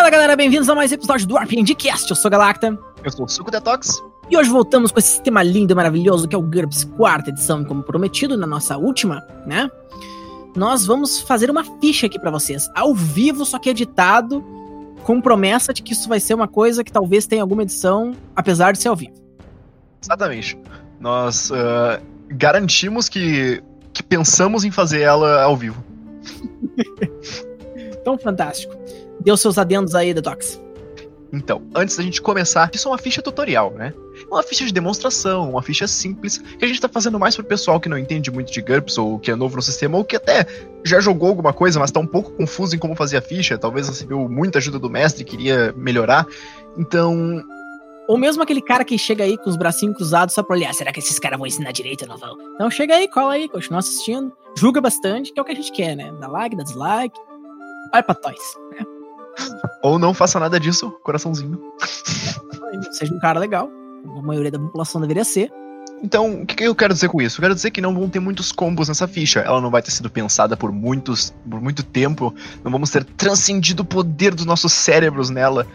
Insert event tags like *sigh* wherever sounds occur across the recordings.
Fala galera, bem-vindos a mais um episódio do RPGcast. Eu sou Galacta. Eu sou o Suco Detox. E hoje voltamos com esse sistema lindo e maravilhoso que é o GURPS quarta edição, como prometido na nossa última, né? Nós vamos fazer uma ficha aqui para vocês, ao vivo, só que editado, com promessa de que isso vai ser uma coisa que talvez tenha alguma edição, apesar de ser ao vivo. Exatamente. Nós uh, garantimos que, que pensamos em fazer ela ao vivo. *laughs* Tão fantástico. Deu seus adendos aí, Detox. Então, antes da gente começar, isso é uma ficha tutorial, né? Uma ficha de demonstração, uma ficha simples, que a gente tá fazendo mais pro pessoal que não entende muito de GURPS, ou que é novo no sistema, ou que até já jogou alguma coisa, mas tá um pouco confuso em como fazer a ficha, talvez recebeu muita ajuda do mestre e queria melhorar. Então. Ou mesmo aquele cara que chega aí com os bracinhos cruzados só pra olhar, será que esses caras vão ensinar direito ou não vão? Então chega aí, cola aí, continua assistindo, julga bastante, que é o que a gente quer, né? Dá like, dá dislike, vai pra toys, né? Ou não faça nada disso, coraçãozinho. Seja um cara legal. A maioria da população deveria ser. Então, o que, que eu quero dizer com isso? Eu quero dizer que não vão ter muitos combos nessa ficha. Ela não vai ter sido pensada por muitos, por muito tempo. Não vamos ter transcendido o poder dos nossos cérebros nela.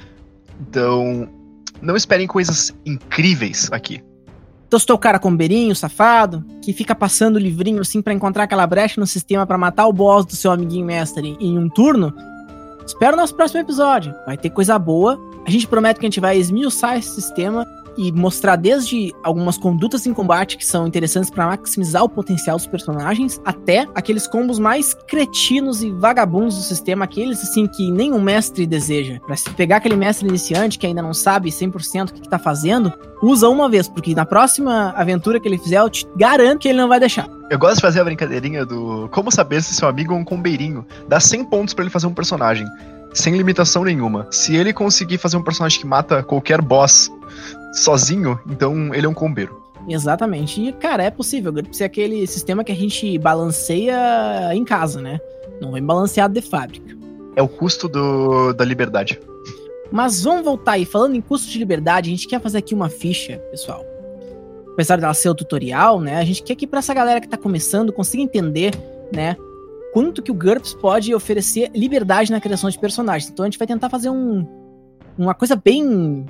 Então, não esperem coisas incríveis aqui. Então, se tu é o cara com beirinho, safado, que fica passando o livrinho assim para encontrar aquela brecha no sistema para matar o boss do seu amiguinho mestre em um turno, espera o nosso próximo episódio. Vai ter coisa boa. A gente promete que a gente vai esmiuçar esse sistema e mostrar desde algumas condutas em combate que são interessantes para maximizar o potencial dos personagens, até aqueles combos mais cretinos e vagabundos do sistema, aqueles assim que nenhum mestre deseja. Para se pegar aquele mestre iniciante que ainda não sabe 100% o que, que tá fazendo, usa uma vez, porque na próxima aventura que ele fizer, eu te garanto que ele não vai deixar. Eu gosto de fazer a brincadeirinha do como saber se seu amigo é um combeirinho. Dá 100 pontos para ele fazer um personagem sem limitação nenhuma. Se ele conseguir fazer um personagem que mata qualquer boss sozinho, então ele é um combeiro. Exatamente. E, cara, é possível. Ser aquele sistema que a gente balanceia em casa, né? Não vem balanceado de fábrica. É o custo do, da liberdade. Mas vamos voltar aí. Falando em custo de liberdade, a gente quer fazer aqui uma ficha, pessoal. Apesar dela ser o tutorial, né? A gente quer que pra essa galera que tá começando consiga entender, né? Quanto que o GURPS pode oferecer liberdade na criação de personagens. Então a gente vai tentar fazer um, uma coisa bem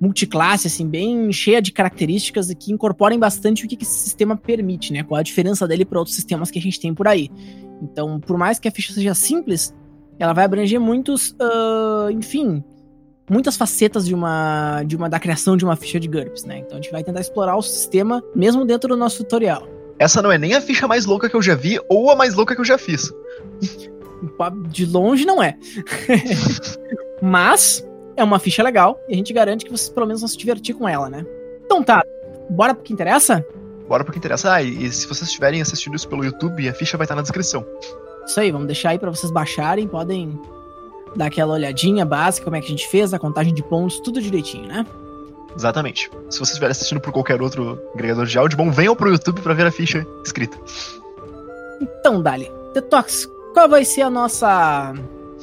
multiclasse, assim, bem cheia de características e que incorporem bastante o que, esse sistema permite, né? Qual a diferença dele para outros sistemas que a gente tem por aí. Então, por mais que a ficha seja simples, ela vai abranger muitos, uh, enfim, muitas facetas de uma, de uma da criação de uma ficha de GURPS, né? Então a gente vai tentar explorar o sistema mesmo dentro do nosso tutorial. Essa não é nem a ficha mais louca que eu já vi ou a mais louca que eu já fiz. De longe não é. *laughs* Mas é uma ficha legal e a gente garante que vocês pelo menos vão se divertir com ela, né? Então tá, bora pro que interessa? Bora pro que interessa. Ah, e, se vocês estiverem assistindo isso pelo YouTube, a ficha vai estar na descrição. Isso aí, vamos deixar aí para vocês baixarem, podem dar aquela olhadinha básica, como é que a gente fez, a contagem de pontos, tudo direitinho, né? Exatamente. Se vocês estiverem assistindo por qualquer outro agregador de áudio, bom, venham pro YouTube para ver a ficha escrita. Então, Dali, Detox, qual vai ser a nossa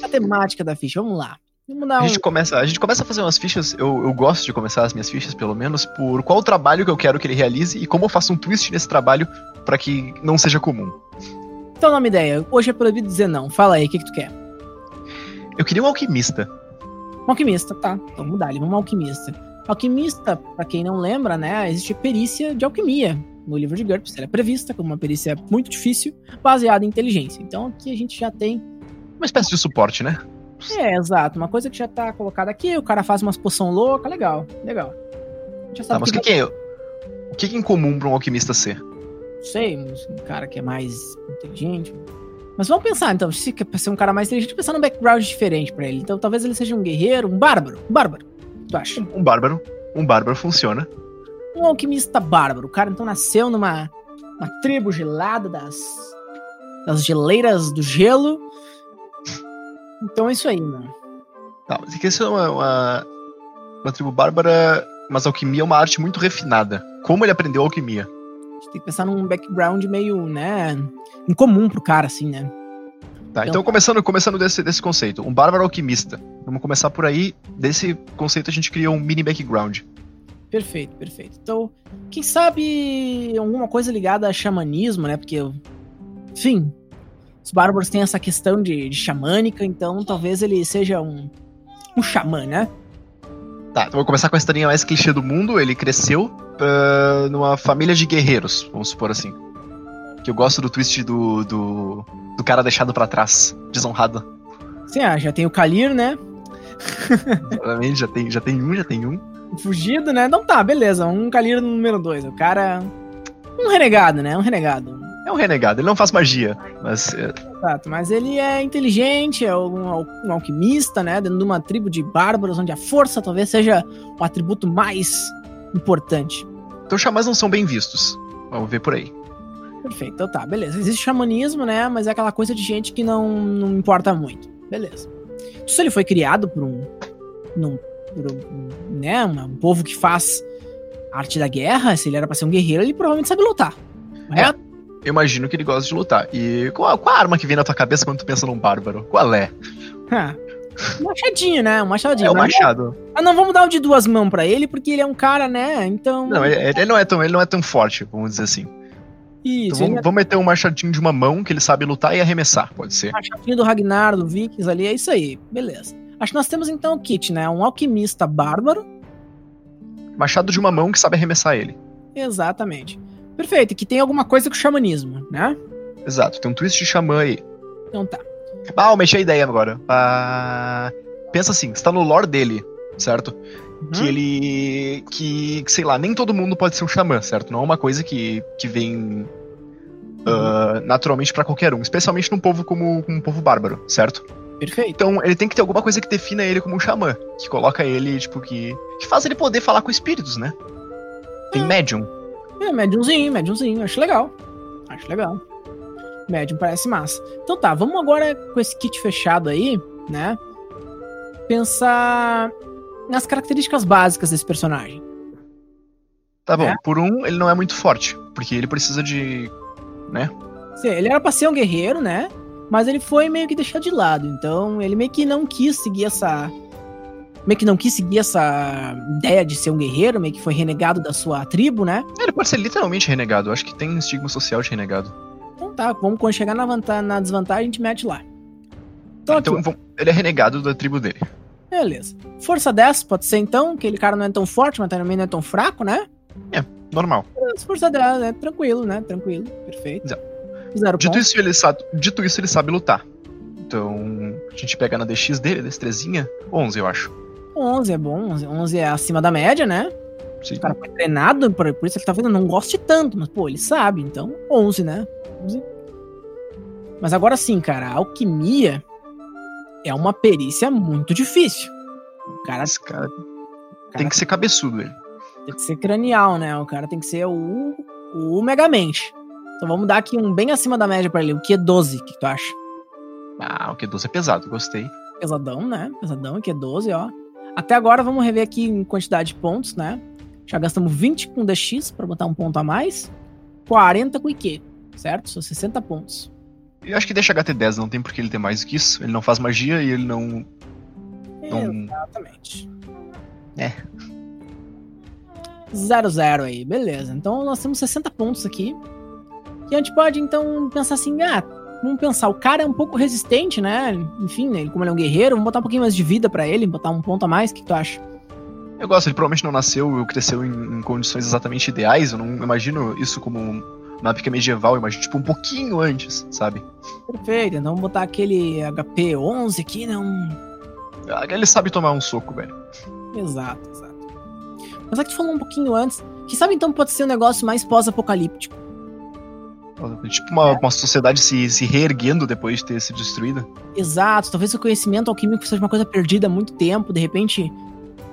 a temática da ficha? Vamos lá. Um... a, gente começa, a gente começa a fazer umas fichas, eu, eu gosto de começar as minhas fichas, pelo menos, por qual o trabalho que eu quero que ele realize e como eu faço um twist nesse trabalho para que não seja comum. Então, nome ideia, hoje é proibido dizer não. Fala aí, o que, que tu quer? Eu queria um alquimista. Um alquimista, tá. Então vamos dar vamos alquimista. Alquimista, para quem não lembra, né, existe perícia de alquimia no livro de GURPS. Ela é prevista como uma perícia muito difícil, baseada em inteligência. Então aqui a gente já tem. Uma espécie de suporte, né? É, exato. Uma coisa que já tá colocada aqui, o cara faz umas poção louca, legal, legal. Já sabe tá, mas o que, que, é? O que é incomum pra um alquimista ser? Não sei, um cara que é mais inteligente. Mas vamos pensar, então, se quer ser um cara mais inteligente, pensar num background diferente para ele. Então talvez ele seja um guerreiro, um bárbaro. Um bárbaro. Tu acha? Um, um bárbaro. Um bárbaro funciona. Um alquimista bárbaro. O cara então nasceu numa uma tribo gelada das, das geleiras do gelo então é isso aí, mano. Tá, mas que é uma, uma, uma tribo bárbara, mas alquimia é uma arte muito refinada. Como ele aprendeu alquimia? A gente tem que pensar num background meio, né, incomum pro cara, assim, né? Tá, então, então começando, começando desse, desse conceito, um bárbaro alquimista. Vamos começar por aí. Desse conceito a gente cria um mini background. Perfeito, perfeito. Então, quem sabe alguma coisa ligada a xamanismo, né? Porque, enfim, os bárbaros têm essa questão de, de xamânica, então talvez ele seja um, um xamã, né? Tá, então vou começar com a historinha mais clichê do mundo. Ele cresceu uh, numa família de guerreiros, vamos supor assim. Que eu gosto do twist do, do, do cara deixado para trás, desonrado. Sim, ah, já tem o Kalir, né? Exatamente, já tem, já tem um, já tem um. Fugido, né? Então tá, beleza. Um Kalir número dois. O cara. Um renegado, né? Um renegado. Um renegado, ele não faz magia, mas. É... Exato, mas ele é inteligente, é um, um, alquimista, né? Dentro de uma tribo de bárbaros, onde a força talvez seja o atributo mais importante. Então, xamãs não são bem vistos. Vamos ver por aí. Perfeito, então tá, beleza. Existe xamanismo, né? Mas é aquela coisa de gente que não, não importa muito. Beleza. Se ele foi criado por um. Num, por um, né, um povo que faz arte da guerra, se ele era pra ser um guerreiro, ele provavelmente sabe lutar. É. Eu imagino que ele gosta de lutar. E qual a, qual a arma que vem na tua cabeça quando tu pensa num bárbaro? Qual é? *laughs* Ah, um machadinho, né? Um machadinho. É o machado. Ah, não vamos dar o de duas mãos para ele, porque ele é um cara, né? Então. Não, ele, ele, não é tão, ele não é tão forte, vamos dizer assim. Isso. Então vamos, é... vamos, meter um machadinho de uma mão que ele sabe lutar e arremessar, pode ser. Machadinho do Ragnar, do Vikings ali, é isso aí. Beleza. Acho que nós temos então o kit, né? Um alquimista bárbaro. Machado de uma mão que sabe arremessar ele. Exatamente. Perfeito, que tem alguma coisa com o xamanismo, né? Exato, tem um twist de xamã aí. Então tá. Ah, eu mexi a ideia agora. Ah, pensa assim, está no lore dele, certo? Uhum. Que ele. Que, sei lá, nem todo mundo pode ser um xamã, certo? Não é uma coisa que, que vem uh, naturalmente para qualquer um, especialmente num povo como, como um povo bárbaro, certo? Perfeito. Então ele tem que ter alguma coisa que defina ele como um xamã, que coloca ele, tipo, que. que faz ele poder falar com espíritos, né? Tem é. médium. É, médiumzinho, médiumzinho. Acho legal. Acho legal. Médium parece massa. Então tá, vamos agora com esse kit fechado aí, né? Pensar nas características básicas desse personagem. Tá bom, é? por um, ele não é muito forte, porque ele precisa de. né? Sim, ele era pra ser um guerreiro, né? Mas ele foi meio que deixado de lado. Então, ele meio que não quis seguir essa meio que não quis seguir essa ideia de ser um guerreiro, meio que foi renegado da sua tribo, né? Ele pode ser literalmente renegado. Acho que tem um estigma social de renegado. Então tá, vamos quando chegar na, vantagem, na desvantagem, a gente mete lá. Então, então vamos, ele é renegado da tribo dele. Beleza. Força 10 pode ser então, aquele cara não é tão forte, mas também não é tão fraco, né? É, normal. Força 10, é tranquilo, né? Tranquilo, perfeito. Zero dito, isso, ele sabe, dito isso, ele sabe lutar. Então, a gente pega na DX dele, destrezinha, 11, eu acho. 11 é bom, 11, 11 é acima da média, né? Sim. O cara foi treinado, por, por isso ele tá vendo, não goste tanto, mas pô, ele sabe, então 11, né? 11. Mas agora sim, cara, a alquimia é uma perícia muito difícil. O cara, Esse cara, cara tem que ser cabeçudo, ele. Tem que ser cranial, né? O cara tem que ser o, o Megamente. Então vamos dar aqui um bem acima da média para ele. O Q12, o que tu acha? Ah, o Q12 é pesado, gostei. Pesadão, né? Pesadão, Q12, ó. Até agora, vamos rever aqui em quantidade de pontos, né? Já gastamos 20 com DX para botar um ponto a mais. 40 com IQ, certo? São 60 pontos. Eu acho que deixa HT10, não tem porque ele ter mais do que isso. Ele não faz magia e ele não. não... Exatamente. É. 0-0 aí, beleza. Então nós temos 60 pontos aqui. E a gente pode então pensar assim: ah, vamos pensar, o cara é um pouco resistente, né? Enfim, né? como ele é um guerreiro, vamos botar um pouquinho mais de vida para ele, botar um ponto a mais, o que tu acha? Eu gosto, ele provavelmente não nasceu ou cresceu em, em, condições exatamente ideais, eu não imagino isso como uma época medieval, eu imagino tipo um pouquinho antes, sabe? Perfeito, então vamos botar aquele HP 11 aqui, não... Ah, ele sabe tomar um soco, velho. Exato, exato. Mas é que tu falou um pouquinho antes, que sabe então pode ser um negócio mais pós-apocalíptico. Tipo uma, é. uma sociedade se, se reerguendo depois de ter sido destruída. Exato, talvez o conhecimento alquímico seja uma coisa perdida há muito tempo, de repente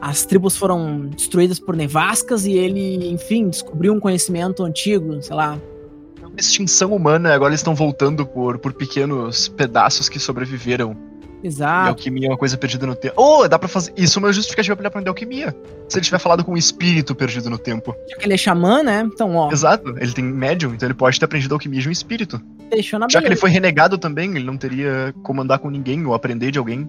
as tribos foram destruídas por nevascas e ele, enfim, descobriu um conhecimento antigo, sei lá. Uma extinção humana, agora eles estão voltando por, por pequenos pedaços que sobreviveram Exato. E alquimia é uma coisa perdida no tempo. Oh, dá pra fazer. Isso é uma justificativa pra ele aprender alquimia. Se ele tiver falado com um espírito perdido no tempo. Já que ele é xamã, né? Então, ó. Exato, ele tem médium, então ele pode ter aprendido alquimia de um espírito. Deixou na Já beleza. que ele foi renegado também, ele não teria como andar com ninguém ou aprender de alguém.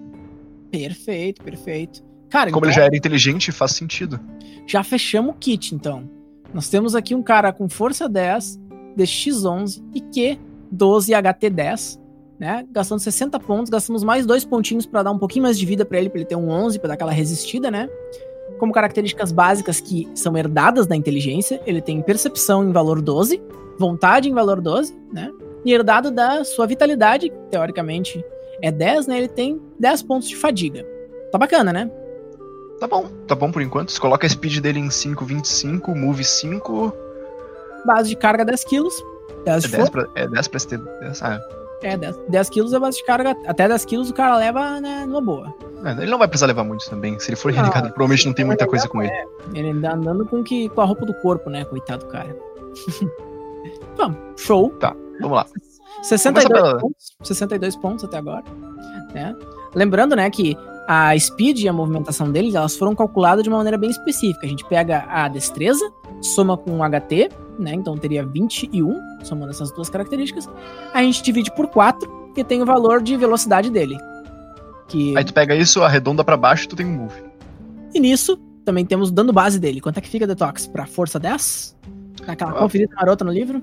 Perfeito, perfeito. Cara, como então, ele já era inteligente, faz sentido. Já fechamos o kit, então. Nós temos aqui um cara com força 10, DX11 e Q 12 HT10 né? Gastando 60 pontos, gastamos mais dois pontinhos pra dar um pouquinho mais de vida pra ele, pra ele ter um 11, pra dar aquela resistida, né? Como características básicas que são herdadas da inteligência, ele tem percepção em valor 12, vontade em valor 12, né? E herdado da sua vitalidade, que teoricamente é 10, né? Ele tem 10 pontos de fadiga. Tá bacana, né? Tá bom, tá bom por enquanto. Você coloca a speed dele em 5,25, move 5. Base de carga 10 quilos. 10 É de 10 força. pra, é 10 pra ter. 10, ah, É, 10, 10 quilos é base de carga. Até 10 quilos o cara leva né, numa boa. é, ele não vai precisar levar muito também. Se ele for renegado, *laughs* provavelmente não tem muita coisa com ele. Ele ainda andando com, que, com a roupa do corpo, né? Coitado do cara. *laughs* Vamos, show. Vamos lá. 62 Começa pela- pontos, 62 pontos até agora. Né? Lembrando, né, que a speed e a movimentação deles, elas foram calculadas de uma maneira bem específica. A gente pega a destreza, soma com o HT, né? Então teria 21, somando essas duas características. A gente divide por 4 e tem o valor de velocidade dele. Que Aí tu pega isso, arredonda pra baixo e tu tem um move. E nisso, também temos o dano base dele. Quanto é que fica Detox? Pra força 10? Dá aquela Ah. conferida marota no livro?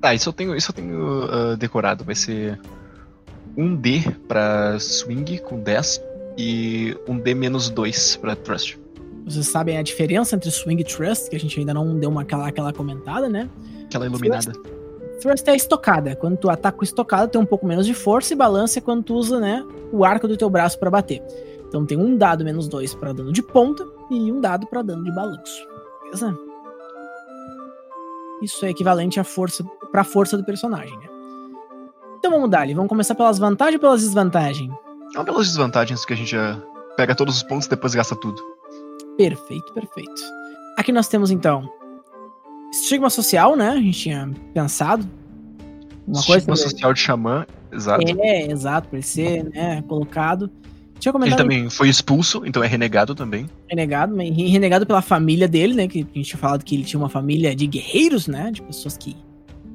Tá, isso eu tenho, isso eu tenho ah, decorado. Vai ser um D pra swing com 10 e um D menos 2 pra thrust. Vocês sabem a diferença entre Swing e Thrust, que a gente ainda não deu uma, aquela, aquela comentada, né? Aquela iluminada. Thrust é a estocada. Quando tu ataca com estocada, tem um pouco menos de força e balança quando tu usa, né, o arco do teu braço pra bater. Então tem um dado menos dois pra dano de ponta e um dado pra dano de balanço. Beleza? Isso é equivalente à força pra força do personagem, né? Então vamos dar ali. Vamos começar pelas vantagens ou pelas desvantagens? Uma pelas desvantagens que a gente já pega todos os pontos e depois gasta tudo. Perfeito, perfeito. Aqui nós temos então estigma social, né? A gente tinha pensado. Uma coisa Estigma sobre- social de xamã, exato. É, exato, pra ele ser, né, colocado. Tinha Ele comentado também foi expulso, então é renegado também. renegado, renegado pela família dele, né? Que a gente tinha falado que ele tinha uma família de guerreiros, né? De pessoas que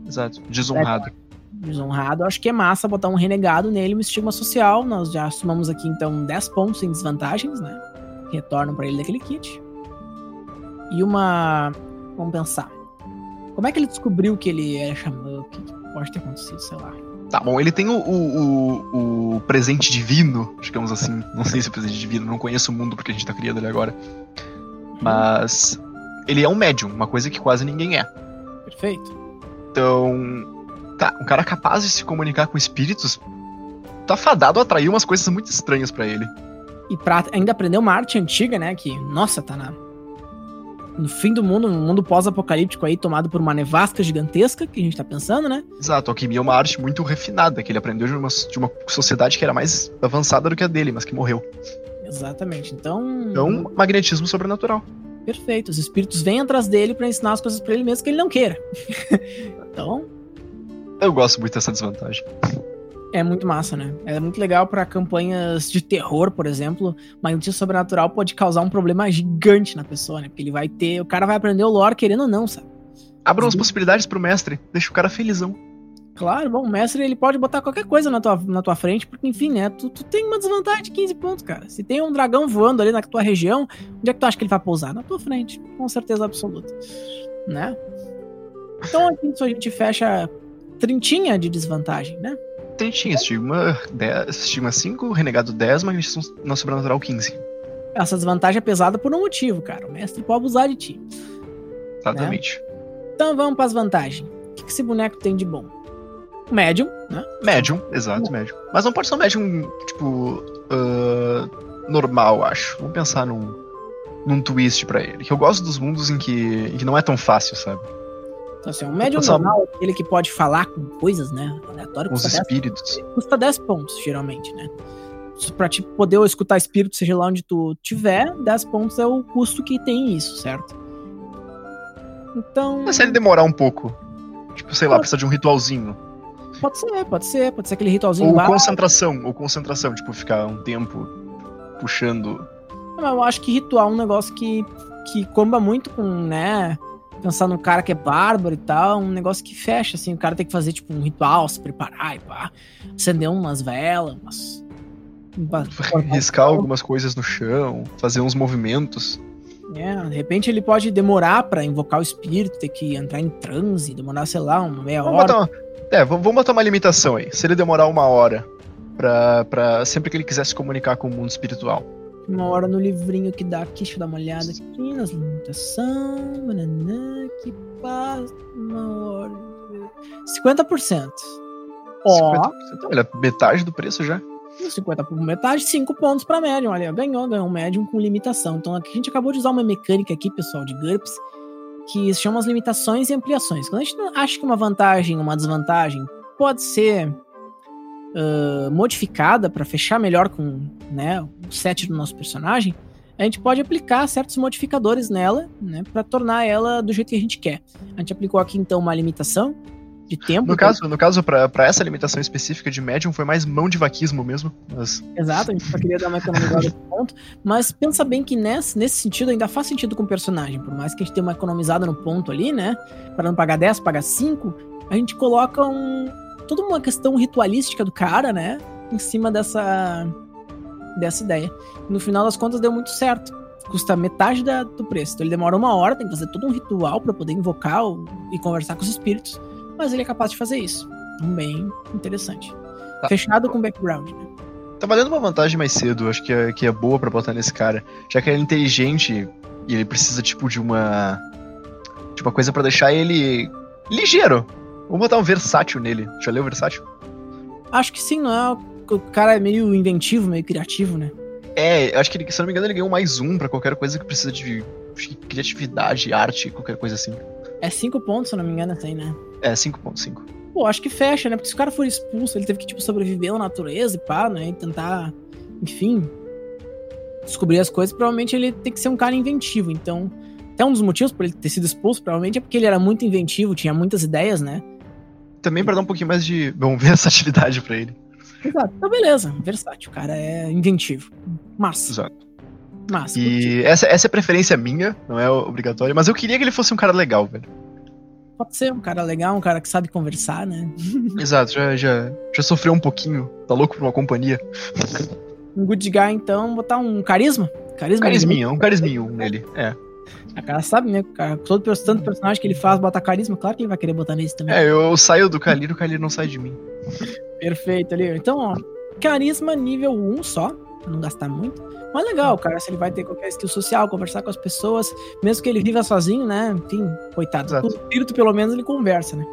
Exato. Desonrado. desonrado. Acho que é massa botar um renegado nele, um estigma social. Nós já somamos aqui então 10 pontos em desvantagens, né? Retornam pra ele daquele kit. E uma. Vamos pensar. Como é que ele descobriu que ele era xamã? O que pode ter acontecido, sei lá. Tá bom, ele tem o, o, o, presente divino, digamos assim. Não sei se é presente divino, não conheço o mundo porque a gente tá criando ele agora. Mas ele é um médium, uma coisa que quase ninguém é. Perfeito. Então, tá, um cara capaz de se comunicar com espíritos tá fadado a atrair umas coisas muito estranhas pra ele. E pra ainda aprender uma arte antiga, né? Que, nossa, tá na. No fim do mundo, um mundo pós-apocalíptico aí, tomado por uma nevasca gigantesca, que a gente tá pensando, né? Exato, a alquimia é uma arte muito refinada, que ele aprendeu de uma, de uma sociedade que era mais avançada do que a dele, mas que morreu. Exatamente. Então. Então, magnetismo sobrenatural. Perfeito. Os espíritos vêm atrás dele pra ensinar as coisas pra ele mesmo que ele não queira. *laughs* então, Eu gosto muito dessa desvantagem. É muito massa, né? É muito legal pra campanhas de terror, por exemplo. Magnetismo sobrenatural pode causar um problema gigante na pessoa, né? Porque ele vai ter. O cara vai aprender o lore querendo ou não, sabe? Abra umas Uhum. possibilidades pro mestre, deixa o cara felizão. Claro, bom, o mestre ele pode botar qualquer coisa na tua, na tua frente, porque enfim, né? Tu, tu tem uma desvantagem de 15 pontos, cara. Se tem um dragão voando ali na tua região, onde é que tu acha que ele vai pousar? Na tua frente, com certeza absoluta. Né? Então aqui a gente fecha trintinha de desvantagem, né? Tentinha, estigma 10, estigma 5, renegado 10, magnetismo não sobrenatural 15. Essa desvantagem é pesada por um motivo, cara. O mestre pode abusar de ti. Exatamente. Então vamos para as vantagens. O que, que esse boneco tem de bom? Médium, né? Médium, exato, médium. Mas não pode ser um médium, tipo, ah, normal, acho. Vamos pensar num, num twist pra ele. Que eu gosto dos mundos em que, em que não é tão fácil, sabe? Então, assim, um médium normal, aquele que pode falar com coisas, né? Aleatório, Com os custa 10 espíritos. custa 10 pontos, geralmente, né? Pra te poder escutar espírito, seja lá onde tu tiver, 10 pontos é o custo que tem isso, certo? Então. Mas se ele demorar um pouco, tipo, sei lá, precisa de um ritualzinho. Pode ser, pode ser, pode ser aquele ritualzinho Ou básico. concentração, ou concentração, tipo, ficar um tempo puxando. Eu acho que ritual é um negócio que, que comba muito com, né? Pensar num cara que é bárbaro e tal, um negócio que fecha, assim. O cara tem que fazer, tipo, um ritual, se preparar e pá. Acender umas velas, umas. *laughs* riscar algumas coisas no chão, fazer uns movimentos. É, de repente ele pode demorar pra invocar o espírito, ter que entrar em transe, demorar, sei lá, uma meia Vamos hora. botar uma, É, vamos vamos botar uma limitação aí. Se ele demorar uma hora pra, pra sempre que ele quiser se comunicar com o mundo espiritual. Uma hora no livrinho que dá aqui, deixa eu dar uma olhada aqui nas limitações. Bananã, que passa uma hora. 50%. Ó, 50%. Olha, metade do preço já. 50 por metade, 5 pontos pra médium. Olha, ganhou, ganhou um médium com limitação. Então aqui a gente acabou de usar uma mecânica aqui, pessoal, de GURPS, que se chama as limitações e ampliações. Quando a gente acha que uma vantagem, uma desvantagem pode ser ah, modificada para fechar melhor com né, o set do nosso personagem, a gente pode aplicar certos modificadores nela, né, para tornar ela do jeito que a gente quer. A gente aplicou aqui então uma limitação de tempo. No caso, no caso pra, pra essa limitação específica de médium, foi mais mão de vaquismo mesmo. Mas... Exato, a gente só queria dar uma economizada nesse ponto. Mas pensa bem que nesse, nesse sentido ainda faz sentido com o personagem. Por mais que a gente tenha uma economizada no ponto ali, né? Para não pagar 10, pagar 5, a gente coloca um, toda uma questão ritualística do cara, né? Em cima dessa, dessa ideia. No final das contas deu muito certo. Custa metade da- do preço. Então ele demora uma hora, tem que fazer todo um ritual para poder invocar e conversar com os espíritos. Mas ele é capaz de fazer isso. Bem interessante. Tá. Fechado com background, né? Tava dando uma vantagem mais cedo, acho que é, que é boa pra botar nesse cara. Já que ele é inteligente e ele precisa, tipo, de uma. De uma coisa pra deixar ele ligeiro. Vamos botar um versátil nele. Já leu versátil? Acho que sim, não é? O cara é meio inventivo, meio criativo, né? É, acho que ele, se eu não me engano, ele ganhou mais um pra qualquer coisa que precisa de criatividade, arte, qualquer coisa assim. É cinco pontos, se eu não me engano, assim, né? É, 5.5. Pô, acho que fecha, né? Porque se o cara for expulso, ele teve que, tipo, sobreviver na natureza e pá, né? E tentar, enfim, descobrir as coisas. Provavelmente ele tem que ser um cara inventivo. Então, até um dos motivos por ele ter sido expulso, provavelmente é porque ele era muito inventivo, tinha muitas ideias, né? Também pra dar um pouquinho mais de, bom, *laughs* versatilidade pra ele. Exato. Então, beleza. Versátil. O cara é inventivo. Massa. Exato. Massa. E essa, essa é preferência minha, não é obrigatória, mas eu queria que ele fosse um cara legal, velho. Pode ser um cara legal, um cara que sabe conversar, né? *laughs* Exato, já, já, já sofreu um pouquinho, tá louco por uma companhia. Um good guy, então, botar um carisma. Carisma. Carisminha, um carisminho nele, é. A cara sabe, né? O cara, todo tanto personagem que ele faz botar carisma, claro que ele vai querer botar nesse também. É, eu saio do Kalir, o Kalir não sai de mim. Perfeito ali. Então, ó, carisma nível 1 só, pra não gastar muito. Mas legal, cara, se ele vai ter qualquer skill social, conversar com as pessoas, mesmo que ele viva sozinho, né? Enfim, coitado. Exato. Com o espírito, pelo menos, ele conversa, né?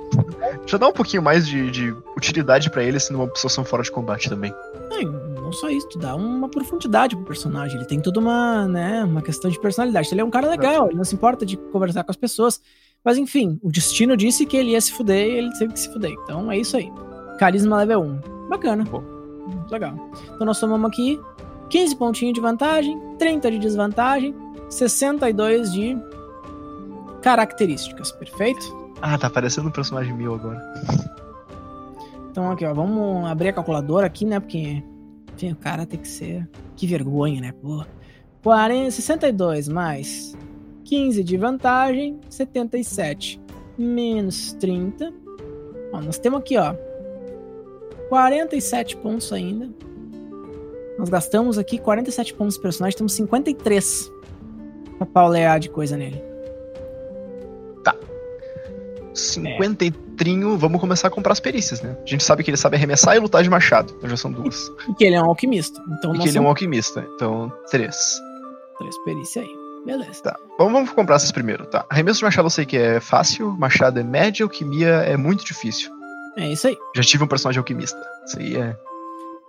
Já dá um pouquinho mais de, de utilidade pra ele sendo uma situação fora de combate também. E não só isso, tu dá uma profundidade pro personagem. Ele tem toda uma, né, uma questão de personalidade. Ele é um cara legal, ele não se importa de conversar com as pessoas. Mas enfim, o destino disse que ele ia se fuder e ele teve que se fuder. Então é isso aí. Carisma level 1. Bacana. Bom. Legal. Então nós somamos aqui 15 pontinhos de vantagem, 30 de desvantagem, 62 de características. Perfeito? Ah, tá parecendo um personagem meu agora. Então aqui, ó, vamos abrir a calculadora aqui, né? Porque, enfim, o cara tem que ser. Que vergonha, né? Pô. 40, 62 mais 15 de vantagem, 77 menos 30. Ó, nós temos aqui, ó, 47 pontos ainda. Nós gastamos aqui 47 pontos do personagem, temos 53 pra paulear de coisa nele. 50 e trinho, vamos começar a comprar as perícias, né? A gente sabe que ele sabe arremessar e lutar de machado, então já são duas. E que ele é um alquimista. Então e que ele é um alquimista, então três. três perícias aí. Beleza. Tá, vamos, vamos comprar essas primeiro, tá? Arremesso de machado eu sei que é fácil, machado é médio, alquimia é muito difícil. É isso aí. Já tive um personagem alquimista. Isso aí é.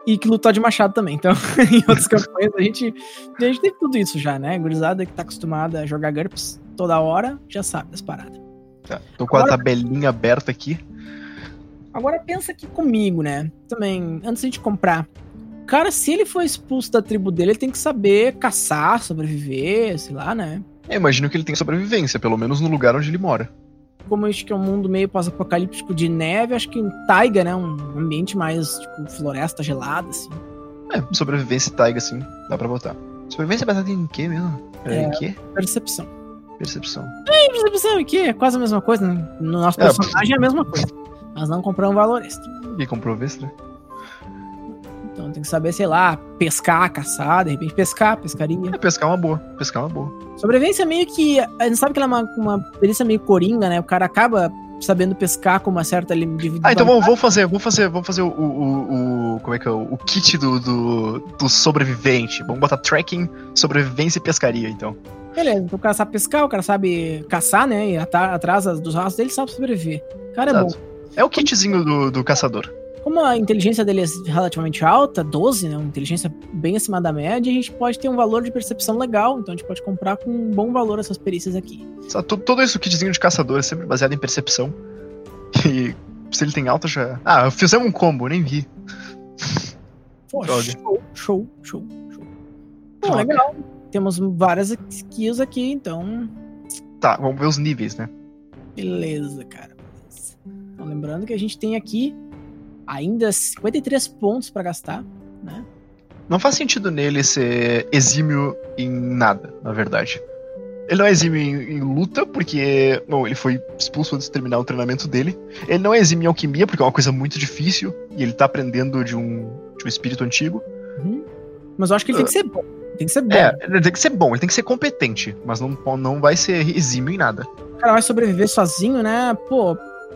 E que lutar de machado também. Então, *laughs* em outras campanhas, a gente, a gente tem tudo isso já, né? Gurizada que tá acostumada a jogar GURPS toda hora, já sabe das paradas. Tá. Tô com a Agora- tabelinha aberta aqui. Agora pensa aqui comigo, né? Também, antes de a gente comprar. Cara, se ele for expulso da tribo dele, ele tem que saber caçar, sobreviver, sei lá, né? Eu imagino que ele tem sobrevivência, pelo menos no lugar onde ele mora. Como acho que é um mundo meio pós-apocalíptico de neve, acho que em taiga, né? Um ambiente mais, tipo, floresta gelada, assim. É, sobrevivência e taiga, assim, dá pra botar. Sobrevivência é baseada em quê mesmo? É, É. Em quê? Percepção. Percepção. Percepção aqui é quase a mesma coisa, né? No nosso É, personagem é a mesma coisa. *laughs* Nós não compramos valor extra. E comprou extra? Então tem que saber, sei lá, pescar, caçar, de repente pescar, pescaria. É, pescar é uma boa. Pescar é uma boa. Sobrevivência meio que. A gente sabe que ela é uma, uma perícia meio coringa, né? O cara acaba sabendo pescar com uma certa individualidade. Ah, então vamos, vamos fazer, vamos fazer, vamos fazer o, o, o- como é que é, o, o kit do, do, do sobrevivente. Vamos botar tracking, sobrevivência e pescaria, então. Beleza, então o cara sabe pescar, o cara sabe caçar, né? E atrás dos rastros dele sabe sobreviver. O cara é bom. Exato. É o kitzinho do, do caçador. Como a inteligência dele é relativamente alta, 12, né? Uma inteligência bem acima da média, a gente pode ter um valor de percepção legal. Então a gente pode comprar com um bom valor essas perícias aqui. Só, todo, isso kitzinho de caçador é sempre baseado em percepção. *laughs* E se ele tem alta já. Ah, fizemos um combo, nem vi. Pô, show, show, show, show. Bom, legal. Temos várias skills aqui, então. Tá, vamos ver os níveis, né? Beleza, cara. Beleza. Então, lembrando que a gente tem aqui ainda 53 pontos pra gastar, né? Não faz sentido nele ser exímio em nada, na verdade. Ele não é exímio em, em luta, porque. Bom, ele foi expulso antes de terminar o treinamento dele. Ele não é exímio em alquimia, porque é uma coisa muito difícil. E ele tá aprendendo de um, de um espírito antigo. Uhum. Mas eu acho que ele tem que ser bom. Tem que ser bom. É, ele tem que ser bom, ele tem que ser competente, mas não, não vai ser exímio em nada. O cara vai sobreviver sozinho, né? Pô,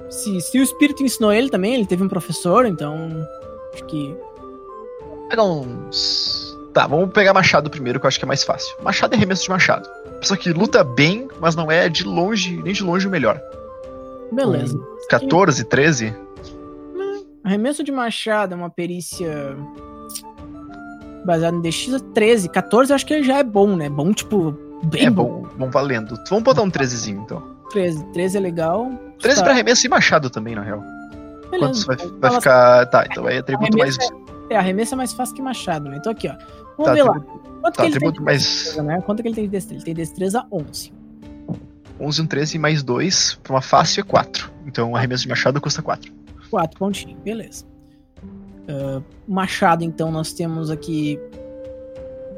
se, se o espírito ensinou ele também, ele teve um professor, então. Acho que. Pegar uns. Tá, vamos pegar machado primeiro, que eu acho que é mais fácil. Machado é arremesso de machado. Pessoa que luta bem, mas não é de longe, nem de longe o melhor. Beleza. 14, 13. Arremesso de machado é uma perícia. Baseada em DX é 13. 14 eu acho que já é bom, né? Bom, tipo, bem é bom. bom, bom valendo. Vamos botar um 13zinho então. 13. 13 é legal. 13 Tá. pra arremesso e machado também, na real. Beleza. Quantos vai, então vai fala ficar. Tá, então aí atributo mais. Arremesso É, arremesso é mais fácil que machado, né? Então aqui, ó. Vamos Tá, ver lá. atributo, Quanto tá, que ele tem de mais destreza, né? Quanto que ele tem de destreza? Ele tem destreza 11. 11 e um 13 mais 2. Pra uma fácil é 4. Então arremesso de machado custa 4. 4 pontinhos, beleza. Ah, machado, então, nós temos aqui.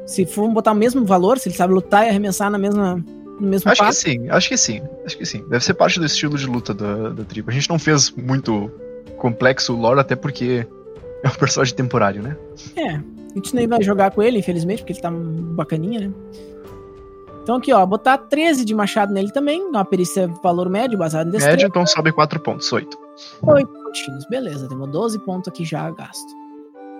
Se for botar o mesmo valor, se ele sabe lutar e arremessar na mesma, no mesmo Acho que passo. sim, acho que sim. Acho que sim. Deve ser parte do estilo de luta da, da tribo. A gente não fez muito complexo o lore, até porque *laughs* é um personagem temporário, né? É, a gente nem vai jogar com ele, infelizmente, porque ele tá bacaninha, né? Então aqui, ó, botar 13 de machado nele também, uma perícia valor médio, baseado em destreza. Médio, então sobe 4 pontos, 8. 8 pontinhos, beleza, temos 12 pontos aqui já gasto.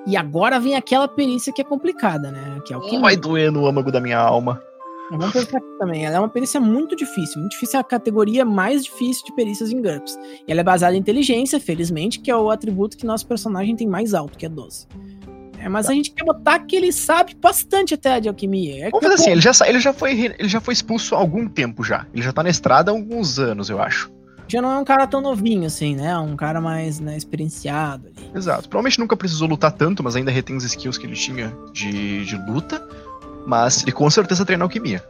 E agora vem aquela perícia que é complicada, né? Que é o que Vai doer no âmago da minha alma. Vamos pensar aqui também. Ela é uma perícia muito difícil. Muito difícil é a categoria mais difícil de perícias em GURPS. E ela é baseada em inteligência, felizmente, que é o atributo que nosso personagem tem mais alto, que é 12. É, mas a gente quer botar que ele sabe bastante até de alquimia. É Vamos fazer assim, ele já, ele, já foi, ele já foi expulso há algum tempo já. Ele já tá na estrada há alguns anos, eu acho. já não é um cara tão novinho assim, né? Um cara mais né, experienciado ali. Exato. Provavelmente nunca precisou lutar tanto, mas ainda retém os skills que ele tinha de, de luta. Mas ele com certeza treina alquimia.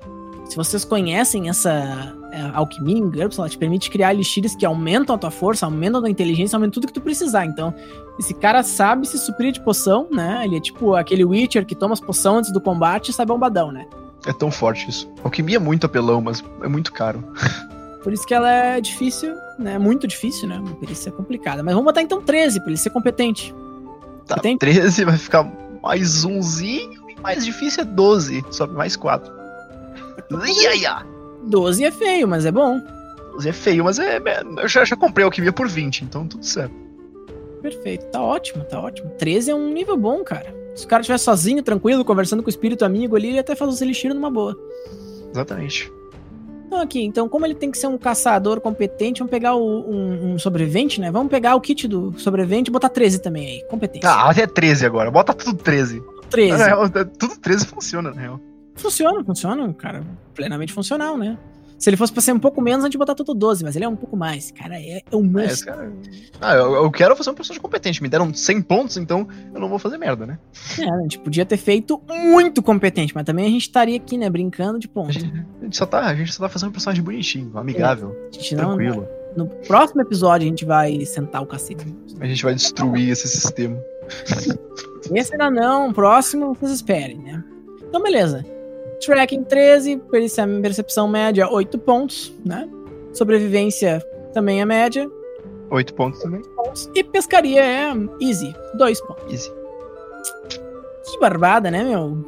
Se vocês conhecem essa é, alquimia em GURPS, ela te permite criar elixires que aumentam a tua força, aumentam a tua inteligência, aumentam tudo que tu precisar. Então, esse cara sabe se suprir de poção, né? Ele é tipo aquele Witcher que toma as poções antes do combate e sai bombadão, né? É tão forte isso. Alquimia é muito apelão, mas é muito caro. *laughs* Por isso que ela é difícil, né? Muito difícil, né? Uma perícia complicada. Mas vamos botar então 13 pra ele ser competente. Tá, tem? 13 vai ficar mais umzinho e mais difícil é 12. Sobe mais 4. Ia, ia. 12 é feio, mas é bom. 12 é feio, mas é, é- eu já, já comprei alquimia por 20, então tudo certo. Perfeito, tá ótimo, tá ótimo. 13 é um nível bom, cara. Se o cara estiver sozinho, tranquilo, conversando com o espírito amigo ali, ele até faz os elixir numa boa. Exatamente. Então aqui, então como ele tem que ser um caçador competente, vamos pegar o- um, um sobrevivente, né? Vamos pegar o kit do sobrevivente e botar 13 também aí, competência. Tá, até 13 agora. Bota tudo 13. 13. Na real, tudo 13 funciona, na real. Funciona, funciona, cara, plenamente funcional, né? Se ele fosse pra ser um pouco menos, a gente botar tudo 12, mas ele é um pouco mais. Cara, é, é um É, monstro. cara... Ah, eu, eu quero fazer um personagem competente. Me deram 100 pontos, então eu não vou fazer merda, né? É, a gente podia ter feito muito competente, mas também a gente estaria aqui, né, brincando de A ponto. gente, a gente só tá, a gente só tá fazendo um personagem bonitinho, amigável, A gente não, tranquilo. no próximo episódio a gente vai sentar o cacete. A gente vai destruir esse sistema. Esse ainda não, próximo vocês esperem, né? Então, beleza. Tracking 13, perícia- percepção média 8 pontos, né? Sobrevivência também é média, 8 pontos também. pontos. E pescaria é easy, 2 pontos. Easy. Que barbada, né, meu?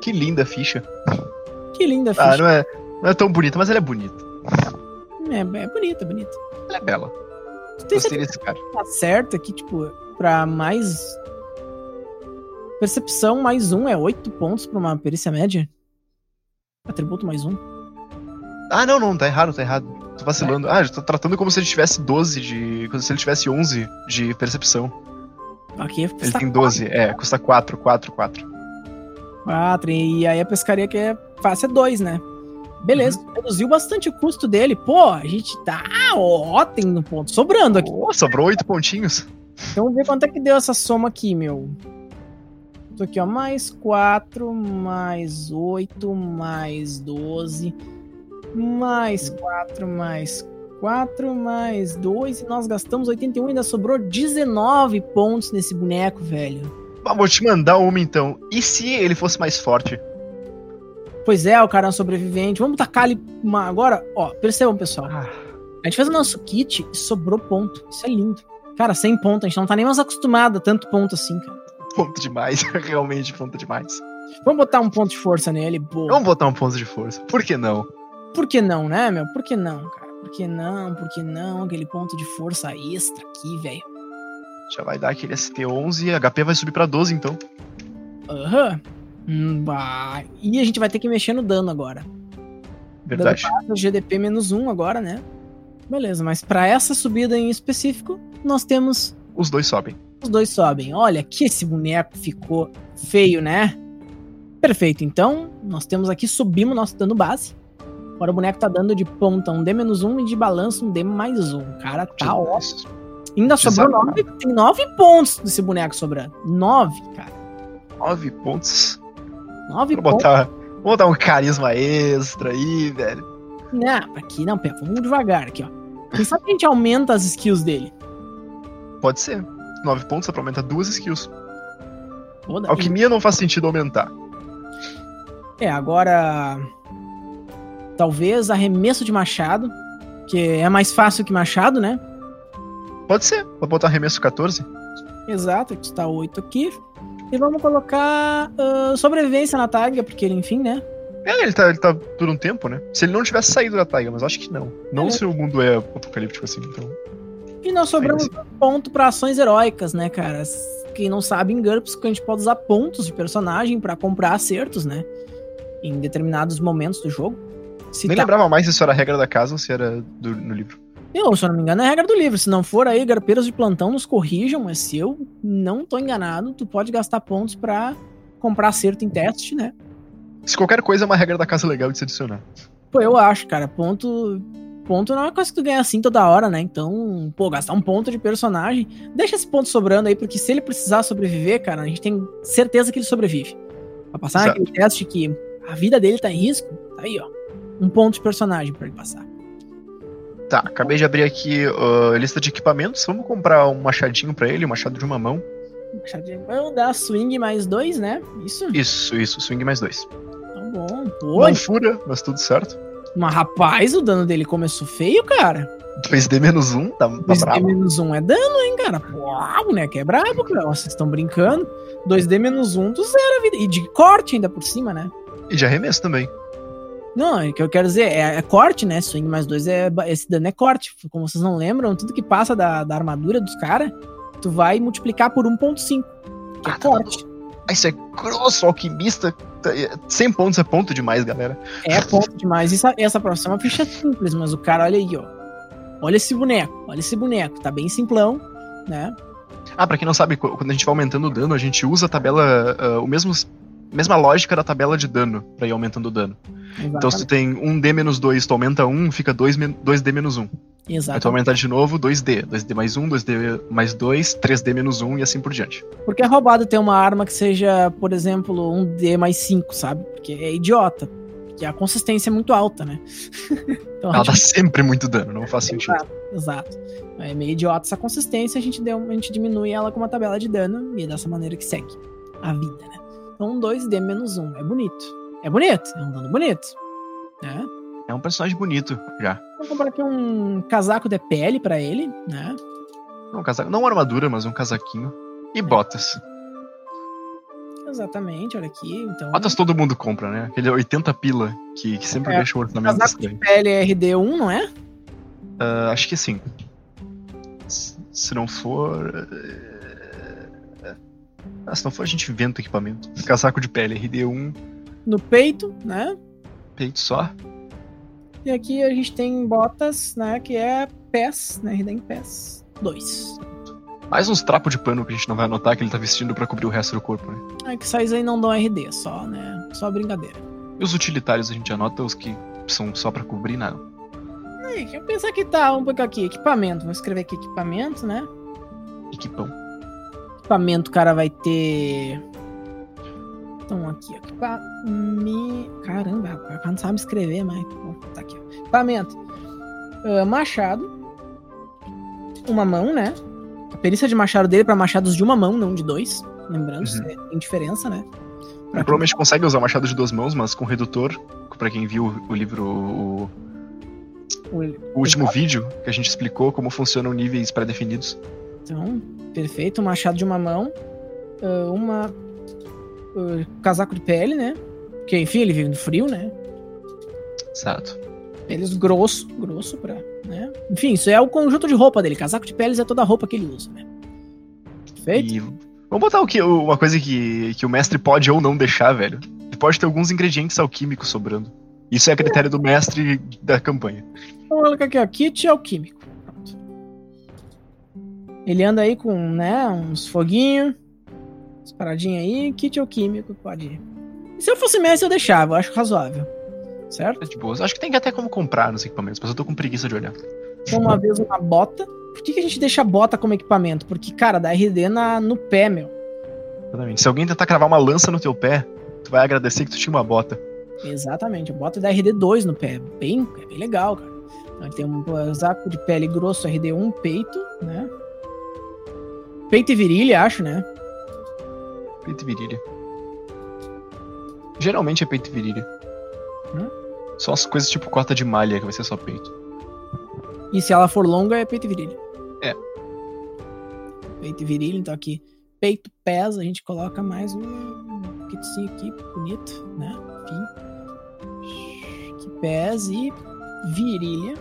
Que linda ficha. Que linda Ah, ficha. não é, não é tão bonita, mas ela é bonita. é, é bonita, bonita. Ela é bela. Tu tem Gostei desse cara. que tá certo aqui, tipo, pra mais. Percepção mais um é 8 pontos pra uma perícia média? Atributo mais um. Ah, não, não, tá errado, tá errado. Tô vacilando. Ah, eu tô tratando como se ele tivesse 12 de. Como se ele tivesse 11 de percepção. Aqui Ele custa tem 12, é, custa 4, 4, 4. 4, e aí a pescaria que é fácil é 2, né? Beleza, Uhum. reduziu bastante o custo dele. Pô, a gente tá ótimo no ponto, sobrando aqui. Oh, sobrou 8 pontinhos. Então vamos ver quanto é que deu essa soma aqui, meu. Isso aqui, ó, mais 4, mais 8, mais 12, mais 4, mais 4, mais 2, e nós gastamos 81 e ainda sobrou 19 pontos nesse boneco, velho. Ah, vou te mandar uma então. E se ele fosse mais forte? Pois é, o cara é um sobrevivente. Vamos tacar ali uma... agora. Ó, percebam, pessoal. Ah, A gente fez o nosso kit e sobrou ponto. Isso é lindo. Cara, 100 pontos. A gente não tá nem mais acostumado a tanto ponto assim, cara. Ponto demais. *laughs* Realmente ponto demais. Vamos botar um ponto de força nele. Boa. Vamos botar um ponto de força. Por que não? Por que não, né, meu? Por que não, cara? Por que não? Por que não? Aquele ponto de força extra aqui, velho. Já vai dar aquele ST11 e HP vai subir pra 12 então. Aham. Hum, bah. E a gente vai ter que mexer no dano agora. Verdade. O GDP menos um agora, né? Beleza, mas pra essa subida em específico, nós temos Os dois sobem. Os dois sobem. Olha que esse boneco ficou feio, né? Perfeito. Então, nós temos aqui, subimos nosso dano base. Agora o boneco tá dando de ponta um D-1 e de balanço um D mais um. Cara, tá ótimo. Ainda sobrou nove. Tem nove pontos desse boneco sobrando. Nove, cara. 9 pontos. Nove Vou pontos. botar, vou botar um carisma extra aí, velho. Não, aqui não, pera, vamos devagar aqui, ó. Quem sabe que a gente aumenta as skills dele? Pode ser. 9 pontos dá pra aumentar duas skills. Alquimia não faz sentido aumentar. É, agora. Talvez arremesso de machado, que é mais fácil que machado, né? Pode ser. Vou botar arremesso 14. Exato, aqui está 8 aqui. E vamos colocar ah, sobrevivência na tag, porque ele, enfim, né? É, ele tá, ele tá por um tempo, né? Se ele não tivesse saído da taiga, mas acho que não. Não É. se o mundo é apocalíptico assim, então. E nós sobramos um ponto para ações heróicas, né, cara? Quem não sabe, em GURPS, a gente pode usar pontos de personagem para comprar acertos, né? Em determinados momentos do jogo. Se Nem tá- lembrava mais se isso era a regra da casa ou se era do- no livro. Eu, se eu não me engano, é a regra do livro. Se não for aí, garpeiros de plantão nos corrijam, mas se eu não tô enganado, tu pode gastar pontos pra comprar acerto em teste, né? Se qualquer coisa é uma regra da casa legal de se adicionar. Pô, eu acho, cara, ponto. Ponto não é uma coisa que tu ganha assim toda hora, né? Então, pô, gastar um ponto de personagem. Deixa esse ponto sobrando aí, porque se ele precisar sobreviver, cara, a gente tem certeza que ele sobrevive. Pra passar Exato. naquele teste que a vida dele tá em risco, tá aí, ó. Um ponto de personagem pra ele passar. Tá, acabei de abrir aqui a lista de equipamentos. Vamos comprar um machadinho pra ele, um machado de uma mão. Machadinho. Vamos dar swing mais dois, né? Isso? Isso, isso, swing mais dois. Tá bom. Pô, Não fura, mas tudo certo. Mas rapaz, o dano dele começou feio, cara. 2D menos 1, tá, tá 2D bravo. menos 1 é dano, hein, cara? Pô, o boneco é brabo, cara. Vocês estão brincando. 2D menos 1, tu zera a vida. E de corte ainda por cima, né? E de arremesso também. Não, é que eu quero dizer, é, é corte, né? Swing mais 2 é. Esse dano é corte. Como vocês não lembram, tudo que passa da, da armadura dos caras, tu vai multiplicar por 1.5. Que é Ah, tá corte. Ah, isso é grosso, alquimista. Tá, é- 100 pontos é ponto demais, galera. É ponto demais. Isso, essa profissão é uma ficha simples, mas o cara, olha aí, ó. Olha esse boneco, olha esse boneco. Tá bem simplão, né? Ah, pra quem não sabe, qu- quando a gente vai aumentando o dano, a gente usa a tabela. ah, o mesmo. Mesma lógica da tabela de dano pra ir aumentando o dano. Então se tu tem 1D menos 2, tu aumenta 1, fica 2, men- 2D menos 1. Aí tu Exatamente. aumentar de novo, 2D. 2D mais 1, 2D mais 2, 3D menos 1 e assim por diante. Porque é roubado ter uma arma que seja, por exemplo, um D mais 5, sabe? Porque é idiota. Porque a consistência é muito alta, né? *laughs* então, Ela dá tipo, sempre muito dano, não faz sentido. Exato, exato. É meio idiota essa consistência, a gente, deu, a gente diminui ela com uma tabela de dano e é dessa maneira que segue a vida, né? Então, um 2D menos 1 é bonito. É bonito, é um dano bonito. Né? É um personagem bonito já. Vou comprar aqui um casaco de pele pra ele, né? Não, um casaco, não uma armadura, mas um casaquinho. E botas. Exatamente, olha aqui. Então, Botas todo mundo compra, né? Aquele 80 pila que, que sempre É, deixa o orçamento casaco de pele é RD1, não é? Ah, acho que sim. Se não for. é, Ah, se não for, a gente inventa o equipamento. Casaco de pele, RD1, No peito, né? peito só. E aqui a gente tem botas, né? Que é pés, né? RD em pés. 2. Mais uns trapos de pano que a gente não vai anotar que ele tá vestindo pra cobrir o resto do corpo, né? É que esses aí não dão RD, só, né? Só brincadeira. E os utilitários a gente anota, os que são só pra cobrir nada. Deixa eu pensar que tá um pouco aqui. Equipamento. Vou escrever aqui equipamento, né? Equipão. Equipamento, o cara vai ter. Então, aqui. Equipamento. Caramba, rapaz, o cara não sabe escrever, mas. Bom, tá aqui. Equipamento. Ah, machado. Uma mão, né? A perícia de machado dele é pra machados de uma mão, não de dois. Lembrando, Uhum. é- tem diferença, né? Ele provavelmente consegue usar machado de duas mãos, mas com redutor, pra quem viu o livro, o, O- o último vídeo, que a gente explicou como funcionam níveis pré-definidos. Então, perfeito. Machado de uma mão. ah, uma. Ah, casaco de pele, né? Porque, enfim, ele vive no frio, né? Exato. Peles grosso, grosso pra, né? Enfim, isso é o conjunto de roupa dele. Casaco de peles é toda a roupa que ele usa, né? Perfeito? E vamos botar o que, uma coisa que, que o mestre pode ou não deixar, velho. Ele pode ter alguns ingredientes alquímicos sobrando. Isso é a critério do mestre da campanha. Vamos colocar aqui, ó. Kit alquímico. Ele anda aí com, né, uns foguinhos, umas paradinhas aí. Kit alquímico, pode ir. Se eu fosse mestre, eu deixava, eu acho razoável. Certo? É de boas. Acho que tem até como comprar nos equipamentos, mas eu tô com preguiça de olhar. Então, uma vez uma bota. Por que, que a gente deixa a bota como equipamento? Porque, cara, dá RD na, no pé, meu. Exatamente. Se alguém tentar cravar uma lança no teu pé, tu vai agradecer que tu tinha uma bota. Exatamente, a bota dá RD2 no pé. Bem, é bem legal, cara. Então, tem um casaco de pele grosso RD1, peito, né? Peito e virilha, acho, né? Peito e virilha. Geralmente é peito e virilha. Hum? Só as coisas tipo cota de malha, que vai ser só peito. E se ela for longa, é peito e virilha. É. Peito e virilha, então aqui. Peito, pés, a gente coloca mais um kitzinho aqui, bonito, né? Enfim. Aqui, pés e virilha.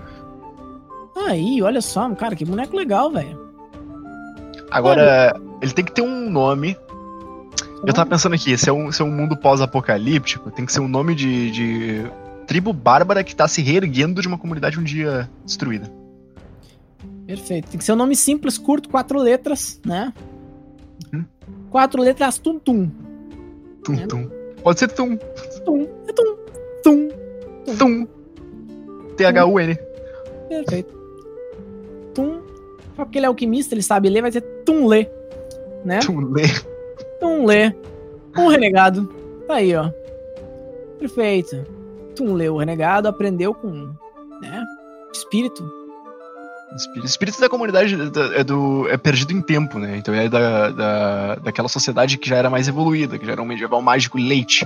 Aí, olha só, cara, que boneco legal, velho. Agora, ele tem que ter um nome. Eu tava pensando aqui, se é um, se é um mundo pós-apocalíptico, tem que ser um nome de, de tribo bárbara que tá se reerguendo de uma comunidade um dia destruída. Perfeito. Tem que ser um nome simples, curto, quatro letras, né? Uhum. Quatro letras, tum tum. Tum, É. tum. Pode ser tum, Tum, é tum, tum. tum. T-H-U-N. Perfeito. Tum. Só porque ele é alquimista, ele sabe ler, vai ser Tumlê. Né? Tum, lê. Tumlê. Um renegado. Tá aí, ó. Perfeito. Tumlê, o renegado, aprendeu com. Né? Espírito. Espírito, espírito da comunidade da- é, do, é perdido em tempo, né? Então é da, da, daquela sociedade que já era mais evoluída, que já era um medieval mágico leite.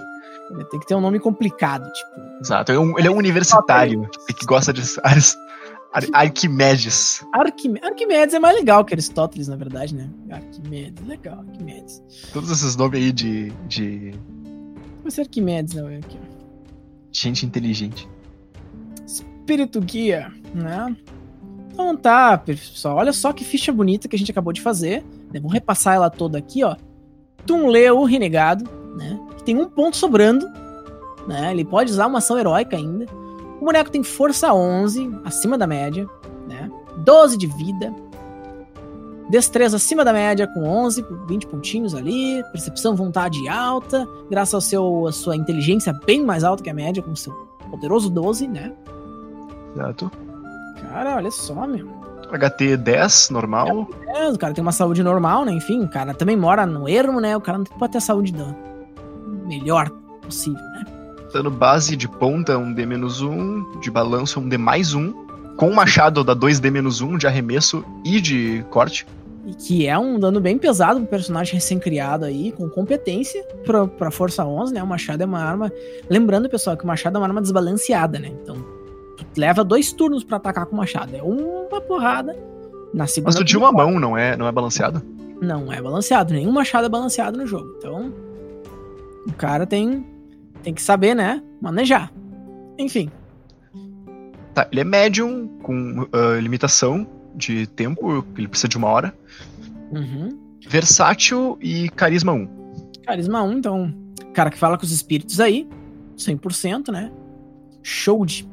Ele tem que ter um nome complicado, tipo. Exato. Ele é um, ele é um universitário que gosta de Ar- Ar- Arquimedes. Arquim- Arquimedes é mais legal que Aristóteles, na verdade, né? Arquimedes, legal, Arquimedes. Todos esses nomes aí de, de Vai ser Arquimedes, né? Aqui, ó. gente inteligente. Espírito Guia, né? Então tá, pessoal. Olha só que ficha bonita que a gente acabou de fazer. né? Vamos repassar ela toda aqui, ó. Tumlê, o Renegado, né? Que tem um ponto sobrando, né? Ele pode usar uma ação heróica ainda. O boneco tem força 11, acima da média, né? 12 de vida. Destreza acima da média com 11, por 20 pontinhos ali. Percepção, vontade alta. Graças ao seu, a sua inteligência bem mais alta que a média, com o seu poderoso 12, né? Exato. Cara, olha só, meu. HT 10, normal. É, o cara tem uma saúde normal, né? Enfim, o cara também mora no ermo, né? O cara não pode ter a saúde da melhor possível, né? Dano base de ponta, um D-1. De balanço, um D mais 1. Com machado dá 2D-1 de arremesso e de corte. E que é um dano bem pesado pro personagem recém-criado aí, com competência pra, pra Força 11, né? O machado é uma arma. Lembrando, pessoal, que o machado é uma arma desbalanceada, né? Então, tu leva dois turnos pra atacar com o machado. É uma porrada. Na segunda. Mas tu tinha uma mão, não é, não é balanceado? Não é balanceado. Nenhum machado é balanceado no jogo. Então, o cara tem, tem que saber, né? Manejar. Enfim. Tá, ele é médium, com ah, limitação, de tempo, ele precisa de uma hora. Uhum. Versátil e carisma 1. Carisma 1, então, cara que fala com os espíritos aí, 100%, né? Show de.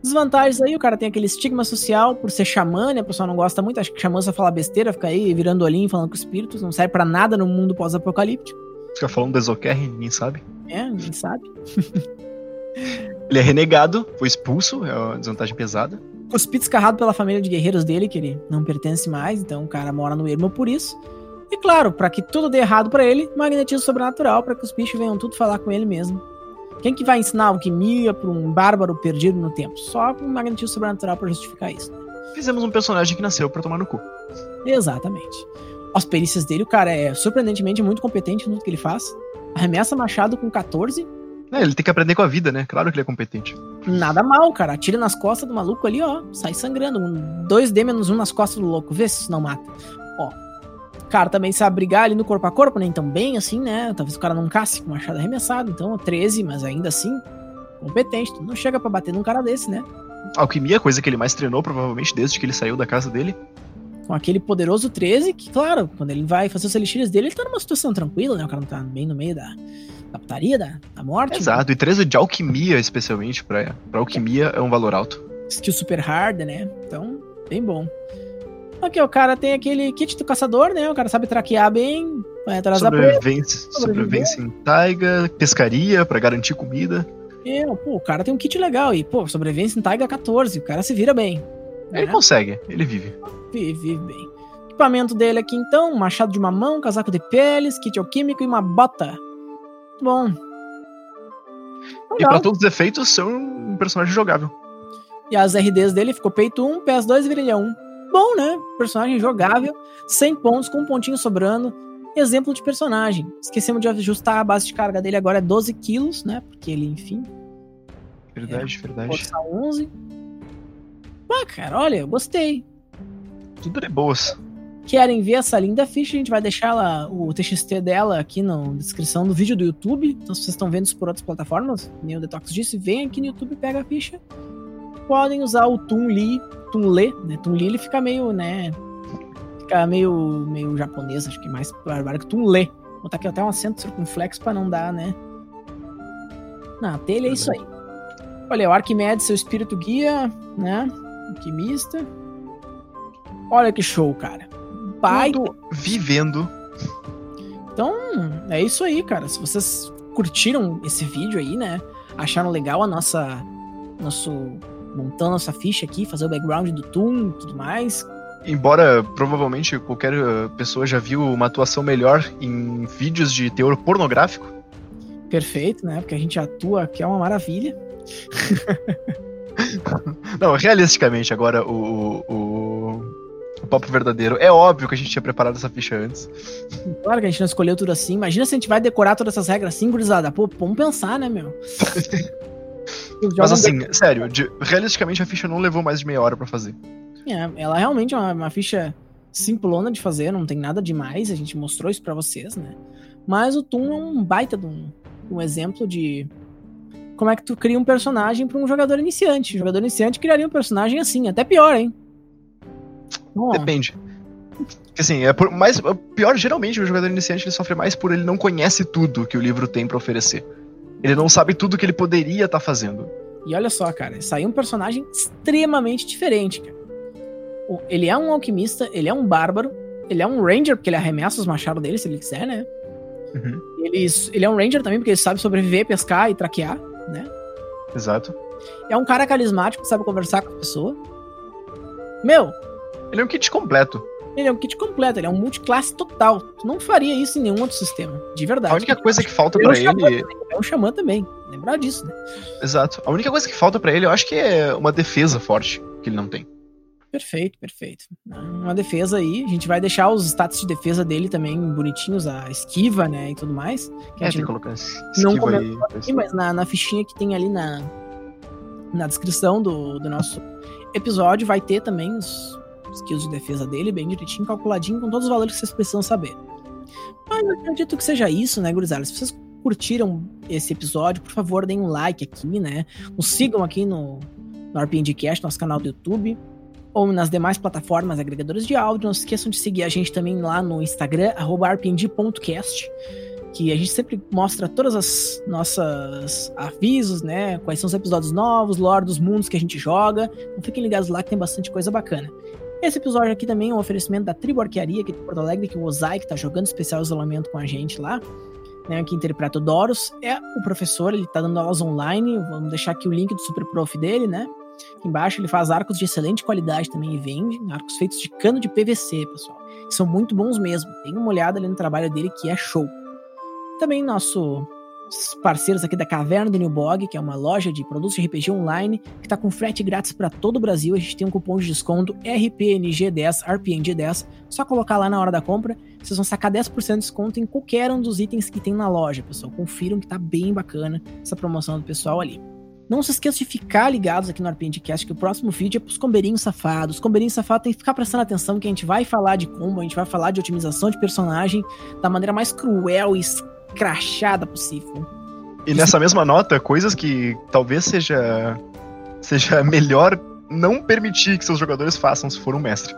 Desvantagens aí, o cara tem aquele estigma social por ser xamã, né? A pessoa não gosta muito, acha que xamã só fala besteira, fica aí virando olhinho, falando com espíritos, não serve para nada no mundo pós-apocalíptico. Fica falando do Exokerr, ninguém sabe. É, ninguém sabe. *laughs* ele é renegado, foi expulso, é uma desvantagem pesada. Cuspido escarrado pela família de guerreiros dele, que ele não pertence mais, então o cara mora no ermo por isso. E claro, para que tudo dê errado para ele, magnetismo sobrenatural, para que os bichos venham tudo falar com ele mesmo. Quem que vai ensinar alquimia para um bárbaro perdido no tempo? Só com magnetismo sobrenatural para justificar isso. Né? Fizemos um personagem que nasceu para tomar no cu. Exatamente. As perícias dele, o cara é surpreendentemente muito competente no que ele faz. Arremessa machado com 14. É, ele tem que aprender com a vida, né? Claro que ele é competente. Nada mal, cara. Atira nas costas do maluco ali, ó. Sai sangrando. Um 2D menos 1 nas costas do louco. Vê se isso não mata. Ó. O cara também sabe brigar ali no corpo a corpo, né? Então, bem assim, né? Talvez o cara não casse com machado arremessado. Então, 13, mas ainda assim, competente. Tu não chega para bater num cara desse, né? Alquimia, coisa que ele mais treinou, provavelmente, desde que ele saiu da casa dele com aquele poderoso 13, que, claro, quando ele vai fazer os elixires dele, ele tá numa situação tranquila, né? O cara não tá bem no meio da, da putaria, da, da morte. Exato, né? e 13 de alquimia, especialmente, pra, pra alquimia é um valor alto. Skill super hard, né? Então, bem bom. Aqui, o cara tem aquele kit do caçador, né? O cara sabe traquear bem, vai atrás sobrevivência, da Sobrevivência em taiga, pescaria para garantir comida. É, pô, o cara tem um kit legal e, pô, sobrevivência em taiga 14, o cara se vira bem. Ele né? consegue, ele vive. Vive, vive bem. Equipamento dele aqui então, um machado de mamão, um casaco de peles, kit alquímico e uma bota. Muito bom. Legal. E para todos os efeitos, são um personagem jogável. E as RDs dele ficou peito 1, PS2 e virilha 1. Bom, né? Personagem jogável, 100 pontos com um pontinho sobrando. Exemplo de personagem. Esquecemos de ajustar a base de carga dele agora é 12 quilos, né? Porque ele, enfim. Verdade, é, verdade. Força 11. Ah, cara, olha, eu gostei. Tudo de boas. Querem ver essa linda ficha? A gente vai deixar ela, o TXT dela aqui na descrição do vídeo do YouTube. Então, se vocês estão vendo isso por outras plataformas, nem o Detox disse, vem aqui no YouTube e pega a ficha. Podem usar o Tunli, Tunle, né? Tunli ele fica meio, né? Fica meio, meio japonês, acho que mais barbário que Tunle. Vou botar aqui até um acento circunflexo pra não dar, né? Na telha é isso aí. Olha, o Arquimedes, seu espírito guia, né? Alquimista. Olha que show, cara. Pai. Vivendo. Então, é isso aí, cara. Se vocês curtiram esse vídeo aí, né? Acharam legal a nossa. Nosso. Montando nossa ficha aqui, fazer o background do Toon e tudo mais. Embora provavelmente qualquer uh, pessoa já viu uma atuação melhor em vídeos de teor pornográfico. Perfeito, né? Porque a gente atua, que é uma maravilha. *laughs* Não, realisticamente, agora o, o, o papo verdadeiro. É óbvio que a gente tinha preparado essa ficha antes. Claro que a gente não escolheu tudo assim. Imagina se a gente vai decorar todas essas regras assim, gurizada. Pô, vamos pensar, né, meu? *laughs* Mas assim, de... sério, de, realisticamente a ficha não levou mais de meia hora para fazer. É, ela realmente é uma, uma, ficha simplona de fazer, não tem nada demais, a gente mostrou isso para vocês, né? Mas o Toon é um baita de um, um exemplo de como é que tu cria um personagem para um jogador iniciante. O jogador iniciante criaria um personagem assim, até pior, hein? Depende. Assim, é por, mais, pior, geralmente, o jogador iniciante ele sofre mais por ele não conhece tudo que o livro tem para oferecer. Ele não sabe tudo que ele poderia estar tá fazendo. E olha só, cara, saiu um personagem extremamente diferente, cara. Ele é um alquimista, ele é um bárbaro, ele é um ranger, porque ele arremessa os machados dele se ele quiser, né? Uhum. Ele, ele é um ranger também, porque ele sabe sobreviver, pescar e traquear né? Exato. É um cara carismático, sabe conversar com a pessoa. Meu. Ele é um kit completo. Ele é um kit completo, ele é um multiclasse total. Tu não faria isso em nenhum outro sistema, de verdade. A única coisa que falta para ele. Também, é um xamã também, lembrar disso, né? Exato. A única coisa que falta para ele, eu acho que é uma defesa forte, que ele não tem. Perfeito, perfeito. Uma defesa aí. A gente vai deixar os status de defesa dele também bonitinhos, a esquiva, né? E tudo mais. Que é, a gente colocar não comentou aqui, mas na, na fichinha que tem ali na, na descrição do, do nosso episódio vai ter também os skills de defesa dele, bem direitinho, calculadinho, com todos os valores que vocês precisam saber. Mas eu acredito que seja isso, né, gurizada? Se vocês curtiram esse episódio, por favor, deem um like aqui, né? Nos sigam aqui no, no RPGcast, nosso canal do YouTube ou nas demais plataformas agregadoras de áudio. Não se esqueçam de seguir a gente também lá no Instagram, rpng.cast, que a gente sempre mostra todas as nossas avisos, né? Quais são os episódios novos, lore dos mundos que a gente joga. Então fiquem ligados lá que tem bastante coisa bacana. Esse episódio aqui também é um oferecimento da Tribo Arquearia, aqui de Porto Alegre, que o Ozai, que tá jogando especial isolamento com a gente lá, né, que interpreta o Doros, é o professor, ele tá dando aulas online, vamos deixar aqui o link do Super Prof dele, né? Embaixo ele faz arcos de excelente qualidade também e vende, arcos feitos de cano de PVC, pessoal. São muito bons mesmo. Tem uma olhada ali no trabalho dele que é show. Também nosso parceiros aqui da Caverna do New Bog, que é uma loja de produtos de RPG online, que está com frete grátis para todo o Brasil. A gente tem um cupom de desconto RPNG10, RPNG10. Só colocar lá na hora da compra, vocês vão sacar 10% de desconto em qualquer um dos itens que tem na loja, pessoal. Confiram que tá bem bacana essa promoção do pessoal ali. Não se esqueça de ficar ligados aqui no RPGcast, que o próximo vídeo é pros combeirinhos safados. Os combeirinhos safados tem que ficar prestando atenção que a gente vai falar de combo, a gente vai falar de otimização de personagem da maneira mais cruel e crachada possível. E nessa mesma nota, coisas que talvez seja, seja melhor não permitir que seus jogadores façam se for um mestre.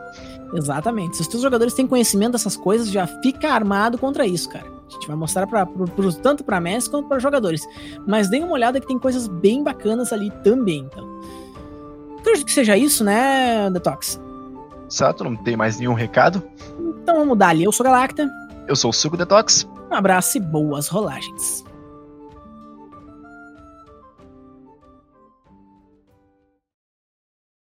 Exatamente. Se os teus jogadores têm conhecimento dessas coisas, já fica armado contra isso, cara. A gente vai mostrar pra, pro, pro, tanto para mestres quanto para jogadores. Mas dê uma olhada que tem coisas bem bacanas ali também, então. Acredito que seja isso, né, Detox? Exato, não tem mais nenhum recado. Então vamos dar ali. Eu sou Galacta. Eu sou o Suco Detox. Um abraço e boas rolagens.